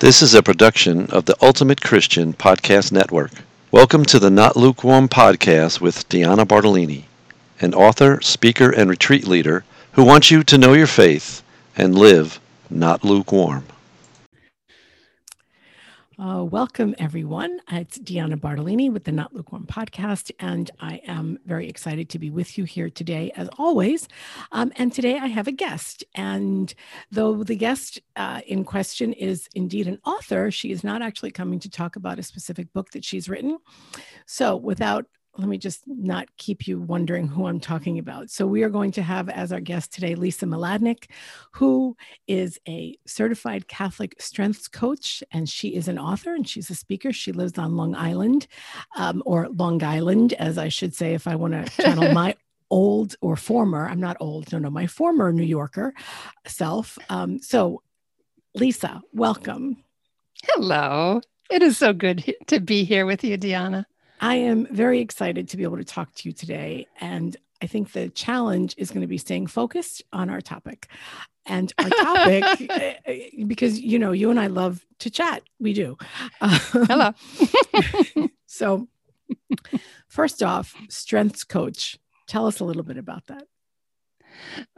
This is a production of the Ultimate Christian Podcast Network. Welcome to the Not Lukewarm Podcast with Deanna Bartolini, an author, speaker, and retreat leader who wants you to know your faith and live not lukewarm. Uh, welcome, everyone. It's Deanna Bartolini with the Not Lukewarm podcast, and I am very excited to be with you here today, as always. Um, and today I have a guest. And though the guest uh, in question is indeed an author, she is not actually coming to talk about a specific book that she's written. So, without let me just not keep you wondering who I'm talking about. So, we are going to have as our guest today Lisa Mladinich, who is a certified Catholic strengths coach, and she is an author and she's a speaker. She lives on Long Island, um, or Long Island, as I should say, if I want to channel my old or former, I'm not old, no, no, my former New Yorker self. Um, so, Lisa, welcome. Hello. It is so good to be here with you, Deanna. I am very excited to be able to talk to you today. And I think the challenge is going to be staying focused on our topic. And our topic, eh, eh, because, you know, you and I love to chat. We do. Hello. so, first off, strengths coach. Tell us a little bit about that.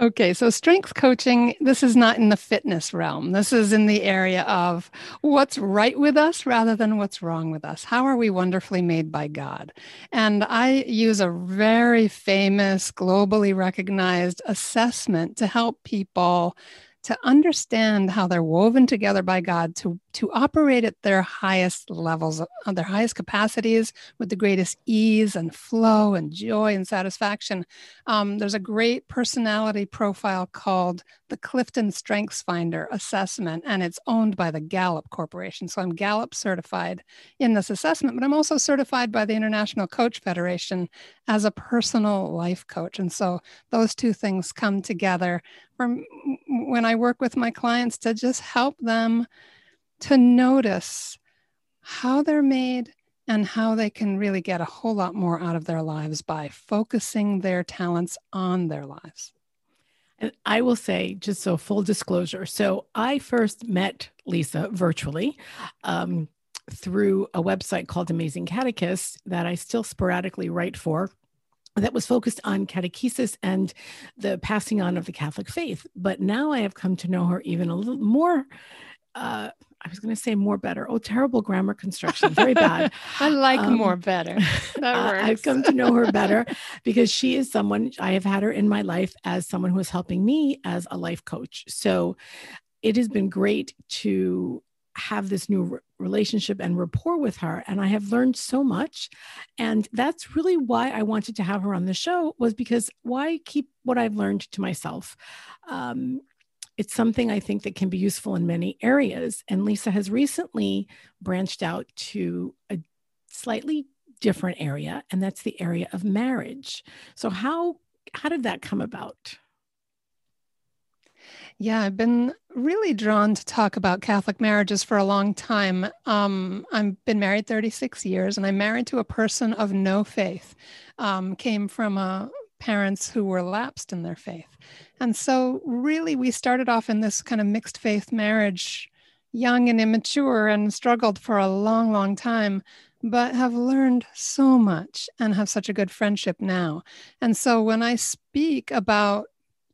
Okay, so strength coaching, this is not in the fitness realm. This is in the area of what's right with us rather than what's wrong with us. How are we wonderfully made by God? And I use a very famous, globally recognized assessment to help people to understand how they're woven together by God to, to operate at their highest levels, on their highest capacities with the greatest ease and flow and joy and satisfaction. Um, there's a great personality profile called the Clifton Strengths Finder assessment, and it's owned by the Gallup Corporation. So I'm Gallup certified in this assessment, but I'm also certified by the International Coach Federation as a personal life coach. And so those two things come together from when I work with my clients to just help them to notice how they're made and how they can really get a whole lot more out of their lives by focusing their talents on their lives. And I will say, just so full disclosure, so I first met Lisa virtually um, through a website called Amazing Catechist that I still sporadically write for that was focused on catechesis and the passing on of the Catholic faith. But now I have come to know her even a little more. Uh, I was going to say more better. Oh, terrible grammar construction. Very bad. I like um, more better. I've come to know her better because she is someone I have had her in my life as someone who is helping me as a life coach. So it has been great to have this new relationship and rapport with her and i have learned so much. And that's really why i wanted to have her on the show was because why keep what i've learned to myself? Um, it's something i think that can be useful in many areas. And lisa has recently branched out to a slightly different area and that's the area of marriage. So how how did that come about yeah, I've been really drawn to talk about Catholic marriages for a long time. Um, I've been married 36 years, and I'm married to a person of no faith. Um, came from uh, parents who were lapsed in their faith, and so really we started off in this kind of mixed faith marriage, young and immature, and struggled for a long, long time but have learned so much and have such a good friendship now. And so when I speak about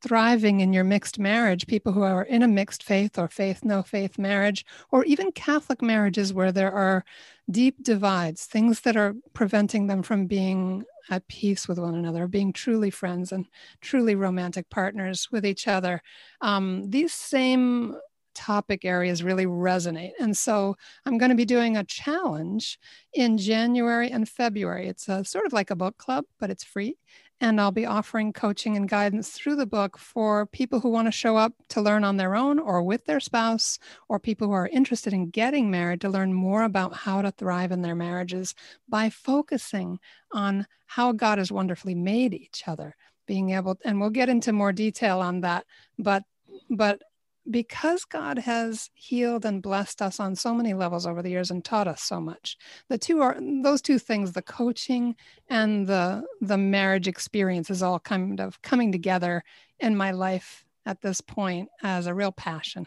thriving in your mixed marriage, people who are in a mixed faith or faith, no faith marriage, or even Catholic marriages where there are deep divides, things that are preventing them from being at peace with one another, being truly friends and truly romantic partners with each other. Um, these same topic areas really resonate. And so I'm going to be doing a challenge in January and February. It's a, sort of like a book club, but it's free. And I'll be offering coaching and guidance through the book for people who want to show up to learn on their own or with their spouse, or people who are interested in getting married to learn more about how to thrive in their marriages by focusing on how God has wonderfully made each other. Being able, and we'll get into more detail on that, but but because God has healed and blessed us on so many levels over the years and taught us so much, the two are those two things, the coaching and the the marriage experience is all kind of coming together in my life at this point as a real passion.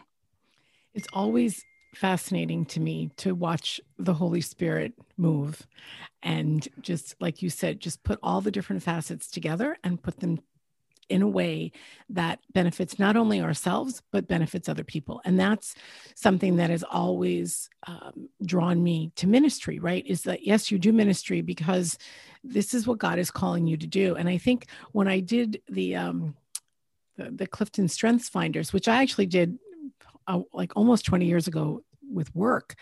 It's always fascinating to me to watch the Holy Spirit move and just like you said, just put all the different facets together and put them in a way that benefits not only ourselves but benefits other people. And that's something that has always um, drawn me to ministry right? Is that yes you do ministry because this is what god is calling you to do. And i think when i did the um, the, the clifton strengths finders which i actually did uh, like almost 20 years ago with work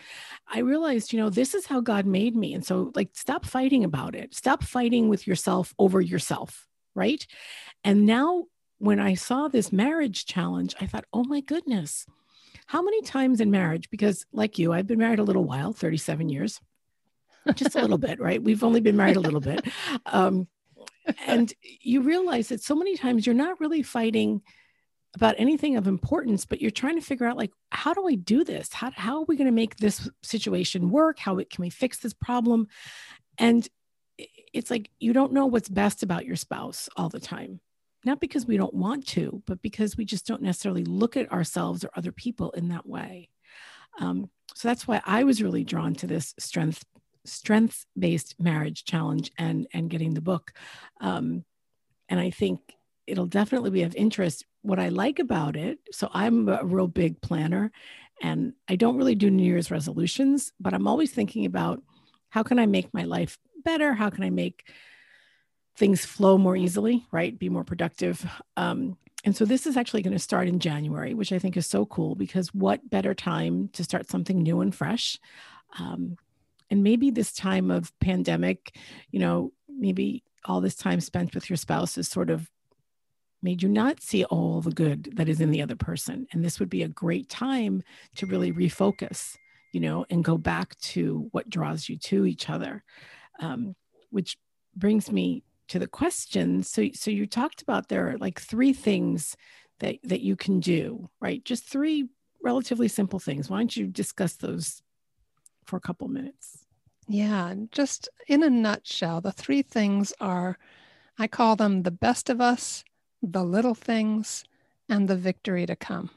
i realized you know this is how god made me. And so like stop fighting about it. Stop fighting with yourself over yourself right and now when i saw this marriage challenge i thought oh my goodness how many times in marriage because like you i've been married a little while 37 years just a little bit right we've only been married a little bit um, and you realize that so many times you're not really fighting about anything of importance, but you're trying to figure out like, how do I do this? How, how are we going to make this situation work? How can we fix this problem? And it's like you don't know what's best about your spouse all the time. Not because we don't want to, but because we just don't necessarily look at ourselves or other people in that way. Um, so that's why I was really drawn to this strength strengths based marriage challenge and and getting the book. Um, and I think it'll definitely be of interest what I like about it, so I'm a real big planner and I don't really do New Year's resolutions, but I'm always thinking about how can I make my life better? How can I make things flow more easily, right? Be more productive. Um, and so this is actually going to start in January, which I think is so cool because what better time to start something new and fresh? Um, and maybe this time of pandemic, you know, maybe all this time spent with your spouse is sort of made you not see all the good that is in the other person. And this would be a great time to really refocus, you know, and go back to what draws you to each other. Um, which brings me to the question. So, so you talked about there are like three things that, that you can do, right? Just three relatively simple things. Why don't you discuss those for a couple minutes? Yeah, just in a nutshell, the three things are I call them the best of us, the little things, and the victory to come.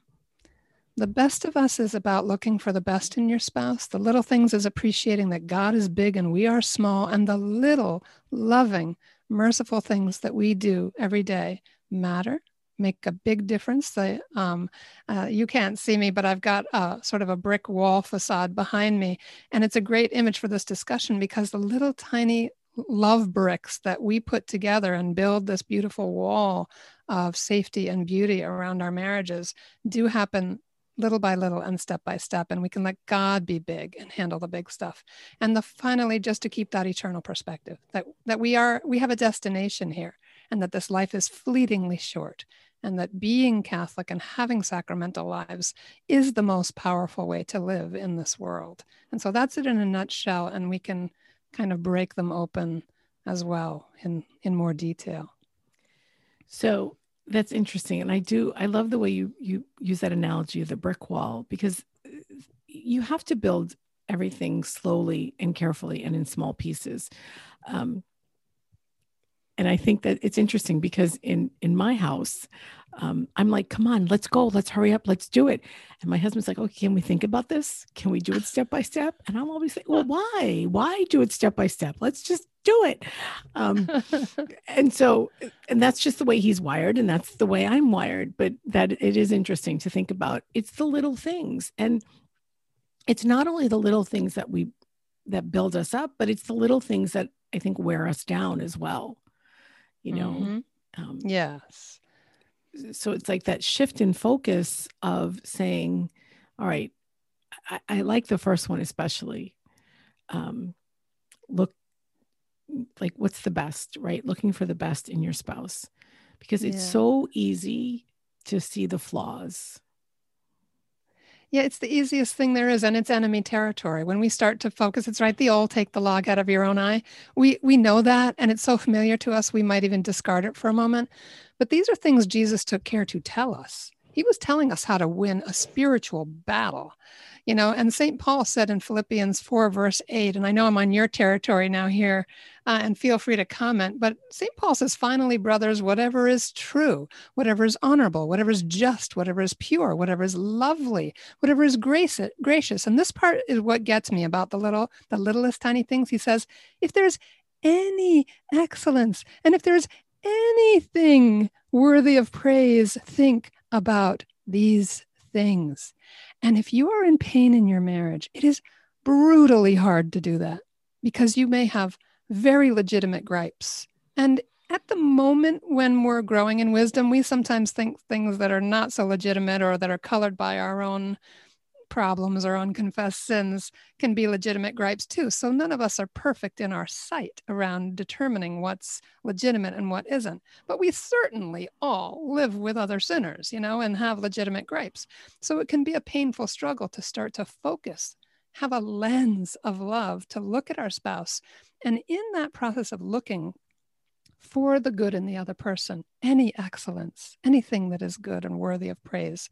The best of us is about looking for the best in your spouse. The little things is appreciating that God is big and we are small. And the little, loving, merciful things that we do every day matter, make a big difference. The, um, uh, you can't see me, but I've got a, sort of a brick wall facade behind me. And it's a great image for this discussion because the little tiny love bricks that we put together and build this beautiful wall of safety and beauty around our marriages do happen little by little and step by step and we can let god be big and handle the big stuff. And the finally just to keep that eternal perspective that that we are we have a destination here and that this life is fleetingly short and that being catholic and having sacramental lives is the most powerful way to live in this world. And so that's it in a nutshell and we can kind of break them open as well in in more detail. So that's interesting and i do i love the way you you use that analogy of the brick wall because you have to build everything slowly and carefully and in small pieces um, and i think that it's interesting because in in my house um, I'm like, come on, let's go, let's hurry up, let's do it. And my husband's like, okay, can we think about this? Can we do it step by step? And I'm always like, well, why? Why do it step by step? Let's just do it. Um, and so, and that's just the way he's wired, and that's the way I'm wired. But that it is interesting to think about. It's the little things, and it's not only the little things that we that build us up, but it's the little things that I think wear us down as well. You know. Mm-hmm. Um, yes so it's like that shift in focus of saying, all right, I, I like the first one especially. Um, look like what's the best, right? Looking for the best in your spouse because it's yeah. so easy to see the flaws yeah, it's the easiest thing there is, and it's enemy territory. When we start to focus, it's right. The old take the log out of your own eye. We we know that, and it's so familiar to us. We might even discard it for a moment. But these are things Jesus took care to tell us. He was telling us how to win a spiritual battle. You know, and St. Paul said in Philippians 4, verse 8, and I know I'm on your territory now here, uh, and feel free to comment, but St. Paul says, finally, brothers, whatever is true, whatever is honorable, whatever is just, whatever is pure, whatever is lovely, whatever is grace, gracious. And this part is what gets me about the little, the littlest tiny things. He says, if there's any excellence, and if there's anything worthy of praise, think about these things. And if you are in pain in your marriage, it is brutally hard to do that because you may have very legitimate gripes. And at the moment when we're growing in wisdom, we sometimes think things that are not so legitimate or that are colored by our own problems or unconfessed sins can be legitimate gripes too. So none of us are perfect in our sight around determining what's legitimate and what isn't. But we certainly all live with other sinners, you know, and have legitimate gripes. So it can be a painful struggle to start to focus, have a lens of love to look at our spouse. And in that process of looking, for the good in the other person, any excellence, anything that is good and worthy of praise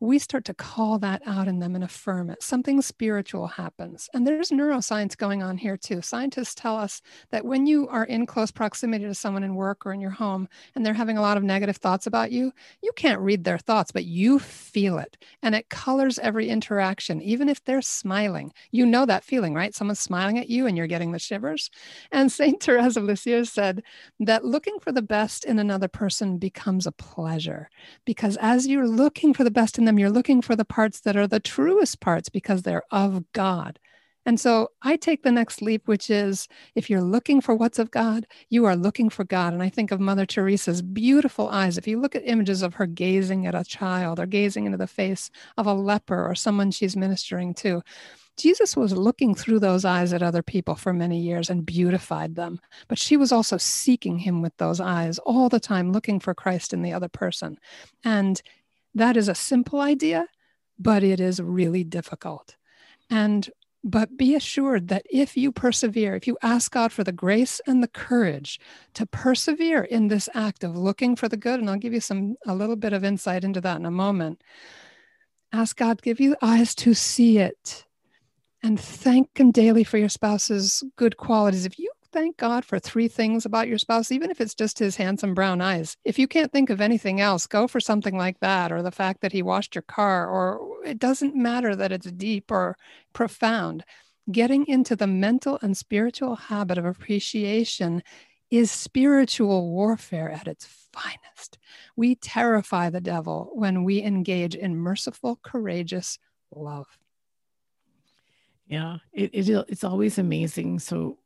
we start to call that out in them and affirm it. Something spiritual happens. And there's neuroscience going on here too. Scientists tell us that when you are in close proximity to someone in work or in your home and they're having a lot of negative thoughts about you, you can't read their thoughts, but you feel it. And it colors every interaction, even if they're smiling. You know that feeling, right? Someone's smiling at you and you're getting the shivers. And St. Therese of Lisieux said that looking for the best in another person becomes a pleasure because as you're looking for the best in them, you're looking for the parts that are the truest parts because they're of God. And so I take the next leap, which is if you're looking for what's of God, you are looking for God. And I think of Mother Teresa's beautiful eyes. If you look at images of her gazing at a child or gazing into the face of a leper or someone she's ministering to, Jesus was looking through those eyes at other people for many years and beautified them. But she was also seeking him with those eyes all the time, looking for Christ in the other person. And that is a simple idea, but it is really difficult. And but be assured that if you persevere, if you ask God for the grace and the courage to persevere in this act of looking for the good, and I'll give you some a little bit of insight into that in a moment. Ask God give you eyes to see it and thank him daily for your spouse's good qualities. If you thank God for three things about your spouse, even if it's just his handsome brown eyes. If you can't think of anything else, go for something like that, or the fact that he washed your car, or it doesn't matter that it's deep or profound. Getting into the mental and spiritual habit of appreciation is spiritual warfare at its finest. We terrify the devil when we engage in merciful, courageous love. Yeah, it, it, it's always amazing. So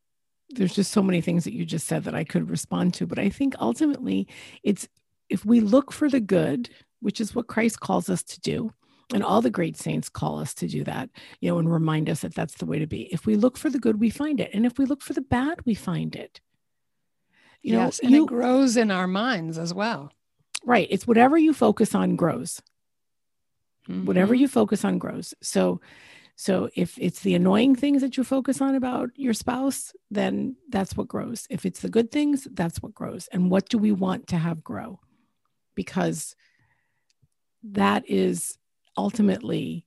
there's just so many things that you just said that I could respond to. But I think ultimately it's if we look for the good, which is what Christ calls us to do, and all the great saints call us to do that, you know, and remind us that that's the way to be. If we look for the good, we find it. And if we look for the bad, we find it. You yes, know, and you, it grows in our minds as well. Right. It's whatever you focus on grows. Mm-hmm. Whatever you focus on grows. So so if it's the annoying things that you focus on about your spouse, then that's what grows. If it's the good things, that's what grows. And what do we want to have grow? Because that is ultimately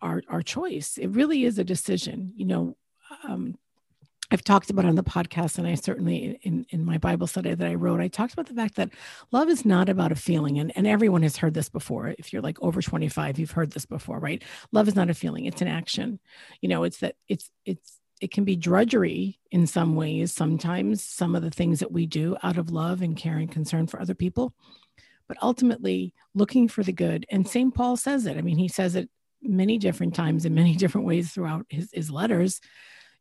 our our choice. It really is a decision. You know, um, I've talked about on the podcast, and I certainly in, in my Bible study that I wrote, I talked about the fact that love is not about a feeling. And, and everyone has heard this before. If you're like over 25, you've heard this before, right? Love is not a feeling, it's an action. You know, it's that it's it's it can be drudgery in some ways, sometimes some of the things that we do out of love and care and concern for other people. But ultimately looking for the good. And St. Paul says it. I mean, he says it many different times in many different ways throughout his, his letters.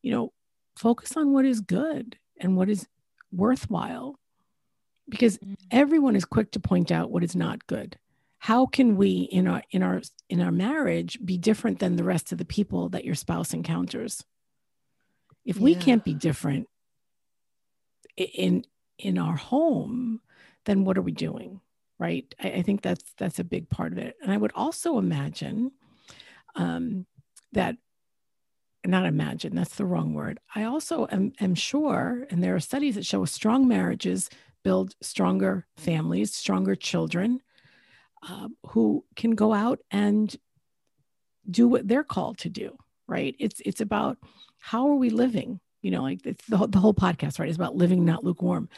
You know, focus on what is good and what is worthwhile because mm. everyone is quick to point out what is not good how can we in our in our in our marriage be different than the rest of the people that your spouse encounters if we yeah. can't be different in in our home then what are we doing right I, I, think that's that's a big part of it and i would also imagine um, that not imagine, that's the wrong word. I also am, am sure, and there are studies that show strong marriages build stronger families, stronger children. uh, who can go out and do what they're called to do right it's it's about how are we living you know like it's the, the whole podcast right is about living not lukewarm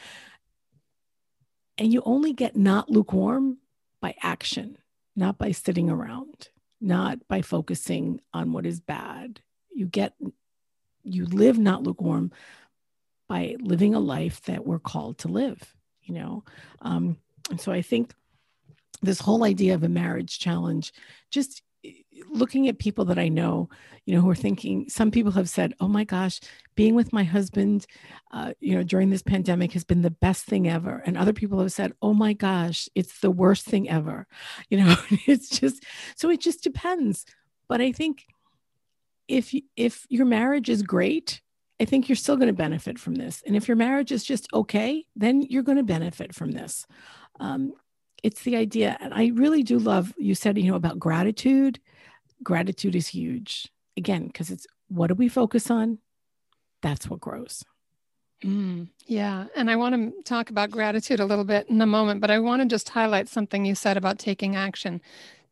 and you only get not lukewarm by action not by sitting around not by focusing on what is bad you get you live not lukewarm by living a life that we're called to live you know um, and so i think this whole idea of a marriage challenge just looking at people that I know, you know, who are thinking, some people have said, oh my gosh, being with my husband, uh, you know, during this pandemic has been the best thing ever. And other people have said, oh my gosh, it's the worst thing ever. You know, it's just, so it just depends. But I think if, if your marriage is great, I think you're still going to benefit from this. And if your marriage is just okay, then you're going to benefit from this. Um, it's the idea and i really do love you said you know about gratitude. Gratitude is huge. Again because it's what do we focus on? That's what grows. Mm, yeah and i want to talk about gratitude a little bit in a moment but i want to just highlight something you said about taking action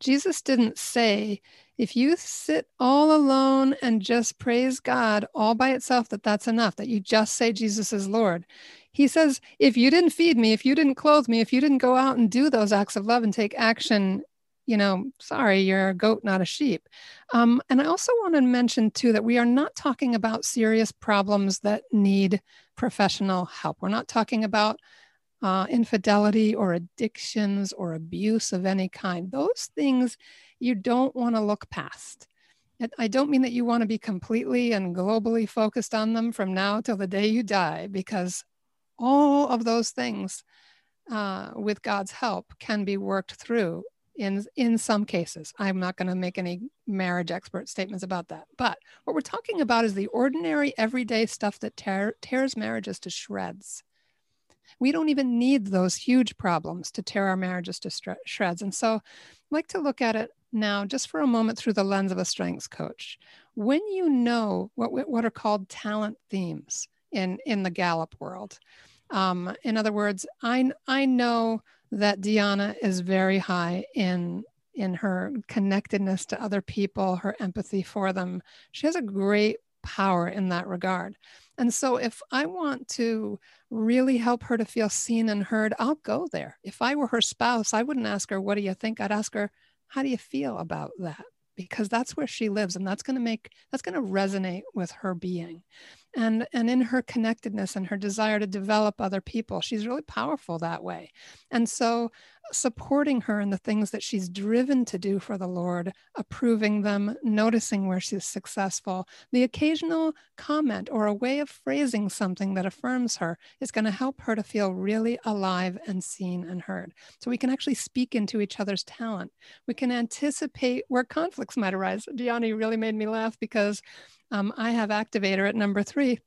jesus didn't say if you sit all alone and just praise god all by itself that that's enough that you just say jesus is lord he says, if you didn't feed me, if you didn't clothe me, if you didn't go out and do those acts of love and take action, you know, sorry, you're a goat, not a sheep. Um, and I also want to mention, too, that we are not talking about serious problems that need professional help. We're not talking about uh, infidelity or addictions or abuse of any kind. Those things you don't want to look past. I don't mean that you want to be completely and globally focused on them from now till the day you die, because all of those things uh, with God's help can be worked through in in some cases. I'm not going to make any marriage expert statements about that. But what we're talking about is the ordinary everyday stuff that tear, tears marriages to shreds. We don't even need those huge problems to tear our marriages to shreds. And so I'd like to look at it now just for a moment through the lens of a strengths coach. When you know what what are called talent themes in in the Gallup world, um, in other words, I, I know that Deanna is very high in in her connectedness to other people, her empathy for them. She has a great power in that regard. And so if I want to really help her to feel seen and heard, I'll go there. If I were her spouse, I wouldn't ask her, What do you think? I'd ask her, How do you feel about that? Because that's where she lives and that's going to make, that's going to resonate with her being and and in her connectedness and her desire to develop other people she's really powerful that way and so supporting her in the things that she's driven to do for the Lord, approving them, noticing where she's successful. The occasional comment or a way of phrasing something that affirms her is going to help her to feel really alive and seen and heard. So we can actually speak into each other's talent. We can anticipate where conflicts might arise. Deanna really made me laugh because um, I have activator at number three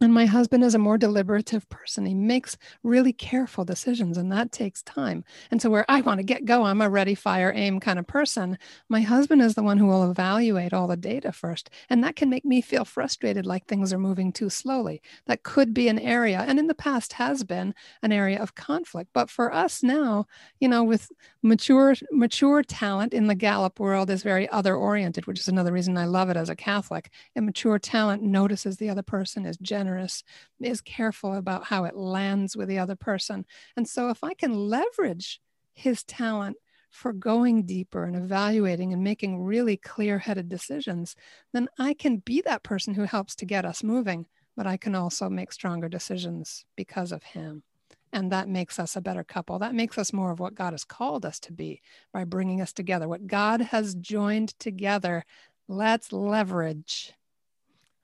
and my husband is a more deliberative person. He makes really careful decisions, and that takes time. And so, where I want to get go, I'm a ready, fire, aim kind of person. My husband is the one who will evaluate all the data first. And that can make me feel frustrated, like things are moving too slowly. That could be an area, and in the past has been an area of conflict. But for us now, you know, with mature, mature talent in the Gallup world is very other oriented, which is another reason I love it as a Catholic. And mature talent notices the other person, is generous generous, is careful about how it lands with the other person. And so if I can leverage his talent for going deeper and evaluating and making really clear headed decisions, then I can be that person who helps to get us moving, but I can also make stronger decisions because of him. And that makes us a better couple. That makes us more of what God has called us to be by bringing us together. What God has joined together, let's leverage.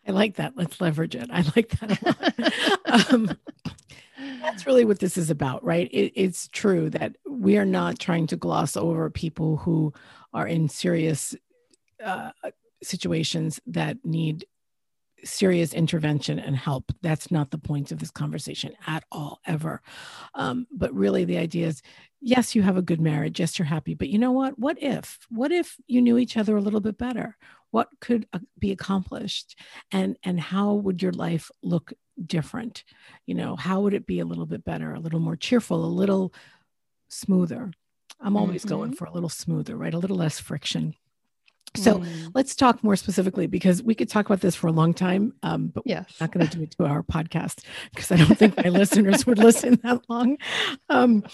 I like that. Let's leverage it. I like that um, that's really what this is about, right? It, it's true that we are not trying to gloss over people who are in serious uh, situations that need serious intervention and help. That's not the point of this conversation at all, ever. Um, but really, the idea is yes, you have a good marriage. Yes, you're happy. But you know what? What if? What if you knew each other a little bit better? What could uh, be accomplished? And, and how would your life look different? You know, how would it be a little bit better, a little more cheerful, a little smoother? I'm always mm-hmm. going for a little smoother, right? A little less friction. So mm. let's talk more specifically because we could talk about this for a long time, um, but yes. we're not going to do a two-hour podcast because I don't think my listeners would listen that long. Um,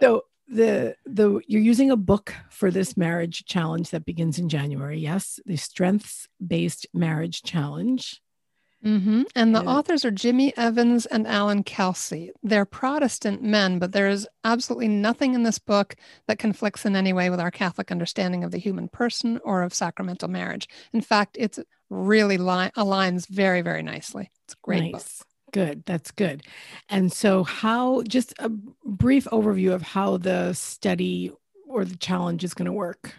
so the the you're using a book for this marriage challenge that begins in January. Yes, the Strengths Based Marriage Challenge. Mm-hmm. And the authors are Jimmy Evans and Alan Kelsey. They're Protestant men, but there is absolutely nothing in this book that conflicts in any way with our Catholic understanding of the human person or of sacramental marriage. In fact, it's really li- aligns very, very nicely. It's a great nice. book. Good. That's good. And so, how, just a brief overview of how the study or the challenge is going to work.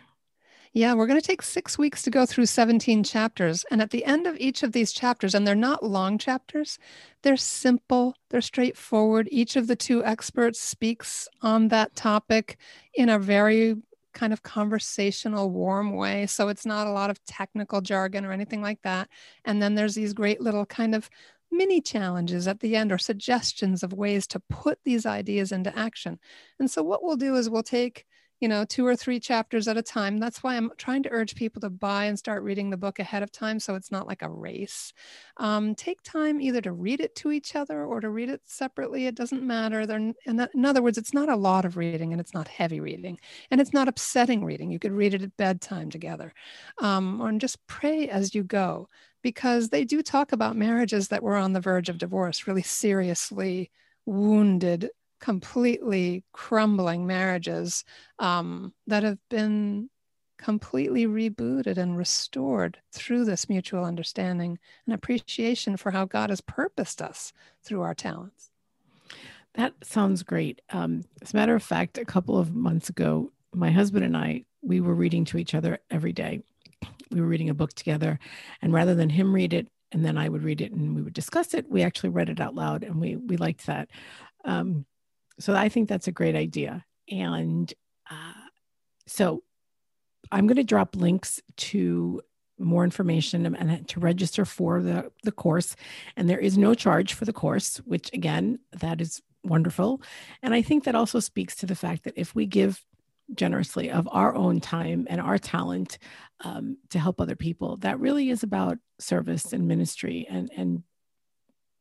Yeah, we're going to take six weeks to go through 17 chapters. And at the end of each of these chapters, and they're not long chapters, they're simple, they're straightforward. Each of the two experts speaks on that topic in a very kind of conversational, warm way. So it's not a lot of technical jargon or anything like that. And then there's these great little kind of mini challenges at the end or suggestions of ways to put these ideas into action. And so what we'll do is we'll take you know, two or three chapters at a time. That's why I'm trying to urge people to buy and start reading the book ahead of time so it's not like a race. Um, take time either to read it to each other or to read it separately. It doesn't matter. They're, in, other words, it's not a lot of reading and it's not heavy reading and it's not upsetting reading. You could read it at bedtime together um, or just pray as you go because they do talk about marriages that were on the verge of divorce, really seriously wounded completely crumbling marriages um, that have been completely rebooted and restored through this mutual understanding and appreciation for how God has purposed us through our talents. That sounds great. Um, as a matter of fact, a couple of months ago, my husband and I, we were reading to each other every day. We were reading a book together, and rather than him read it and then I would read it and we would discuss it, we actually read it out loud, and we we liked that. Um, so I think that's a great idea. And uh, so I'm going to drop links to more information and to register for the, the course. And there is no charge for the course, which again, that is wonderful. And I think that also speaks to the fact that if we give generously of our own time and our talent um, to help other people, that really is about service and ministry and, and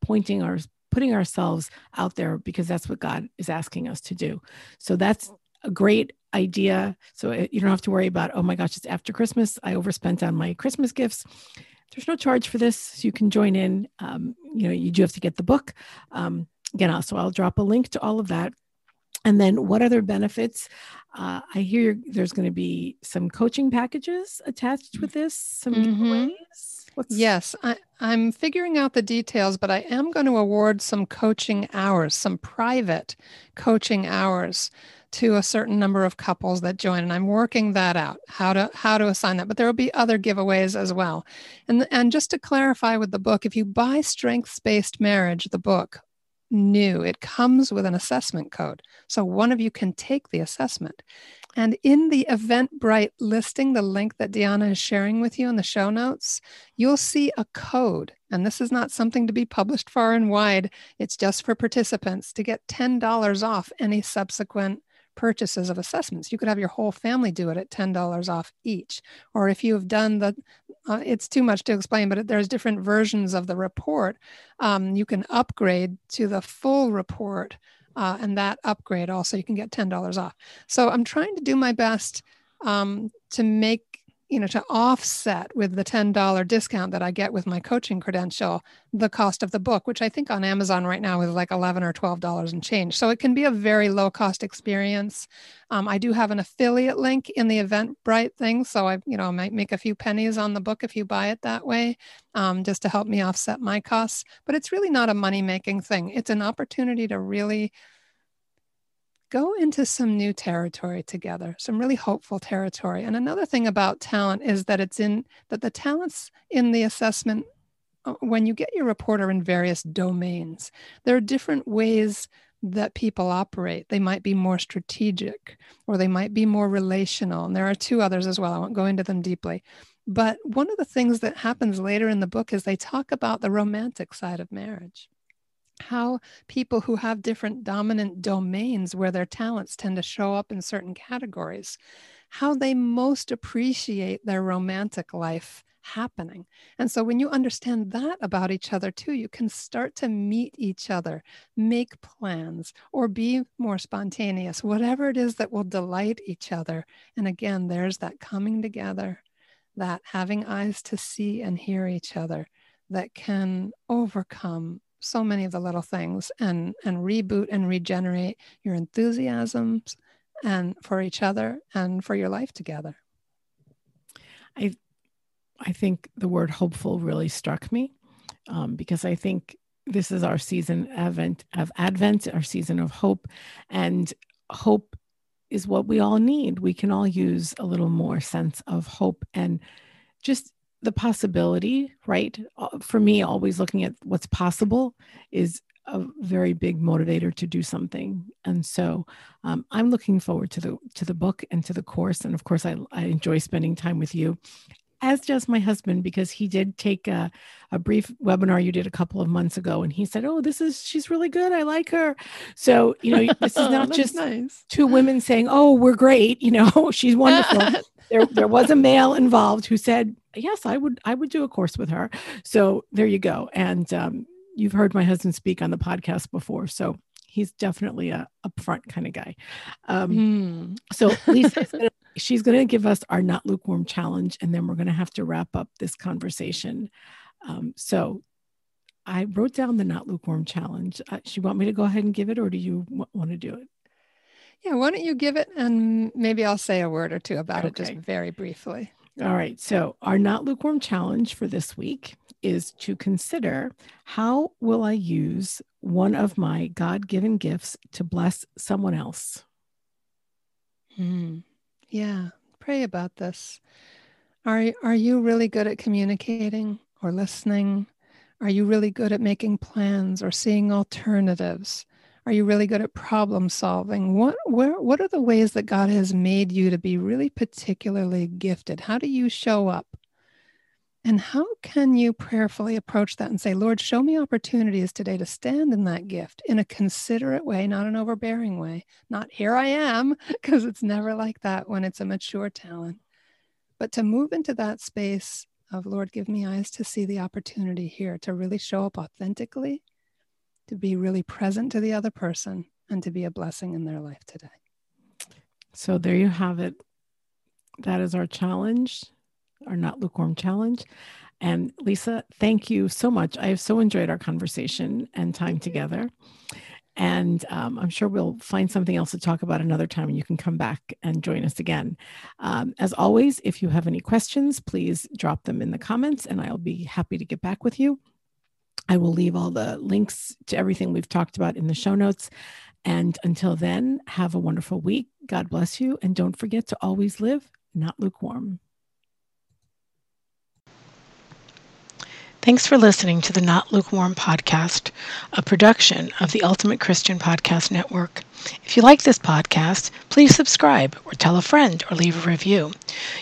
pointing our putting ourselves out there because that's what God is asking us to do. So that's a great idea. So uh, you don't have to worry about, oh my gosh, it's after Christmas. I overspent on my Christmas gifts. There's no charge for this. So you can join in. Um, you know, you do have to get the book. Um, again, also, I'll drop a link to all of that. And then what other benefits? Uh, I hear there's going to be some coaching packages attached with this, some mm-hmm. giveaways. What's... Yes, I, I'm figuring out the details, but I am going to award some coaching hours, some private coaching hours to a certain number of couples that join and I'm working that out how to how to assign that but there will be other giveaways as well and and just to clarify with the book if you buy strengths based marriage the book new. It comes with an assessment code. So one of you can take the assessment. And in the Eventbrite listing, the link that Deanna is sharing with you in the show notes, you'll see a code. And this is not something to be published far and wide, it's just for participants to get $10 off any subsequent purchases of assessments. You could have your whole family do it at $10 off each. Or if you have done the, uh, it's too much to explain, but there's different versions of the report. Um, you can upgrade to the full report uh, and that upgrade also you can get $10 off so i'm trying to do my best um, to make you know to offset with the $10 discount that i get with my coaching credential the cost of the book which i think on amazon right now is like 11 or 12 dollars and change. So it can be a very low cost experience. Um, i do have an affiliate link in the eventbrite thing so i you know might make a few pennies on the book if you buy it that way um, just to help me offset my costs. But it's really not a money making thing. It's an opportunity to really go into some new territory together, some really hopeful territory. And another thing about talent is that it's in that the talents in the assessment, uh, when you get your reporter in various domains, there are different ways that people operate. They might be more strategic or they might be more relational. And there are two others as well. I won't go into them deeply. But one of the things that happens later in the book is they talk about the romantic side of marriage how people who have different dominant domains where their talents tend to show up in certain categories, how they most appreciate their romantic life happening. And so when you understand that about each other too, you can start to meet each other, make plans, or be more spontaneous, whatever it is that will delight each other. And again, there's that coming together, that having eyes to see and hear each other that can overcome so many of the little things and and reboot and regenerate your enthusiasms and for each other and for your life together. I I think the word hopeful really struck me um, because I think this is our season Advent of Advent, our season of hope, and hope is what we all need. We can all use a little more sense of hope and just the possibility, right? Uh, for me, always looking at what's possible is a very big motivator to do something and so um, i'm looking forward to the to the book and to the course and of course i, I enjoy spending time with you as does my husband because he did take a, a brief webinar you did a couple of months ago and he said oh this is she's really good i like her so you know this is not just nice. two women saying oh we're great you know she's wonderful there, there was a male involved who said yes i would i would do a course with her so there you go and um, you've heard my husband speak on the podcast before so he's definitely a upfront kind of guy um, mm. so lisa she's going to give us our not lukewarm challenge, and then we're going to have to wrap up this conversation. Um, so I wrote down the not lukewarm challenge. Uh, she want me to go ahead and give it, or do you w- want to do it? Yeah, why don't you give it, and maybe I'll say a word or two about okay. it just very briefly. All right. So our not lukewarm challenge for this week is to consider how will I use one of my God-given gifts to bless someone else. Hmm. Yeah, pray about this. Are, are you really good at communicating or listening? Are you really good at making plans or seeing alternatives? Are you really good at problem solving? What where what are the ways that God has made you to be really particularly gifted? How do you show up? And how can you prayerfully approach that and say, Lord, show me opportunities today to stand in that gift in a considerate way, not an overbearing way, not here I am, because it's never like that when it's a mature talent, but to move into that space of, Lord, give me eyes to see the opportunity here to really show up authentically, to be really present to the other person, and to be a blessing in their life today. So there you have it. That is our challenge our Not Lukewarm Challenge. And Lisa, thank you so much. I have so enjoyed our conversation and time together. And um, I'm sure we'll find something else to talk about another time, and you can come back and join us again. Um, as always, if you have any questions, please drop them in the comments, and I'll be happy to get back with you. I will leave all the links to everything we've talked about in the show notes. And until then, have a wonderful week. God bless you. And don't forget to always live not lukewarm. Thanks for listening to the Not Lukewarm podcast, a production of the Ultimate Christian Podcast Network. If you like this podcast, please subscribe or tell a friend or leave a review.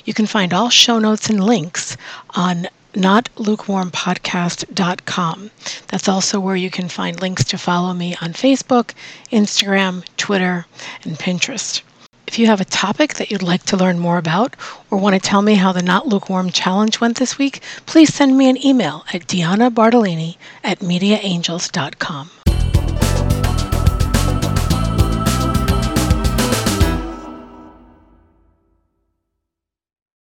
You can find all show notes and links on notlukewarmpodcast.com. That's also where you can find links to follow me on Facebook, Instagram, Twitter, and Pinterest. If you have a topic that you'd like to learn more about or want to tell me how the Not Lukewarm Challenge went this week, please send me an email at Deanna Bartolini at mediaangels.com.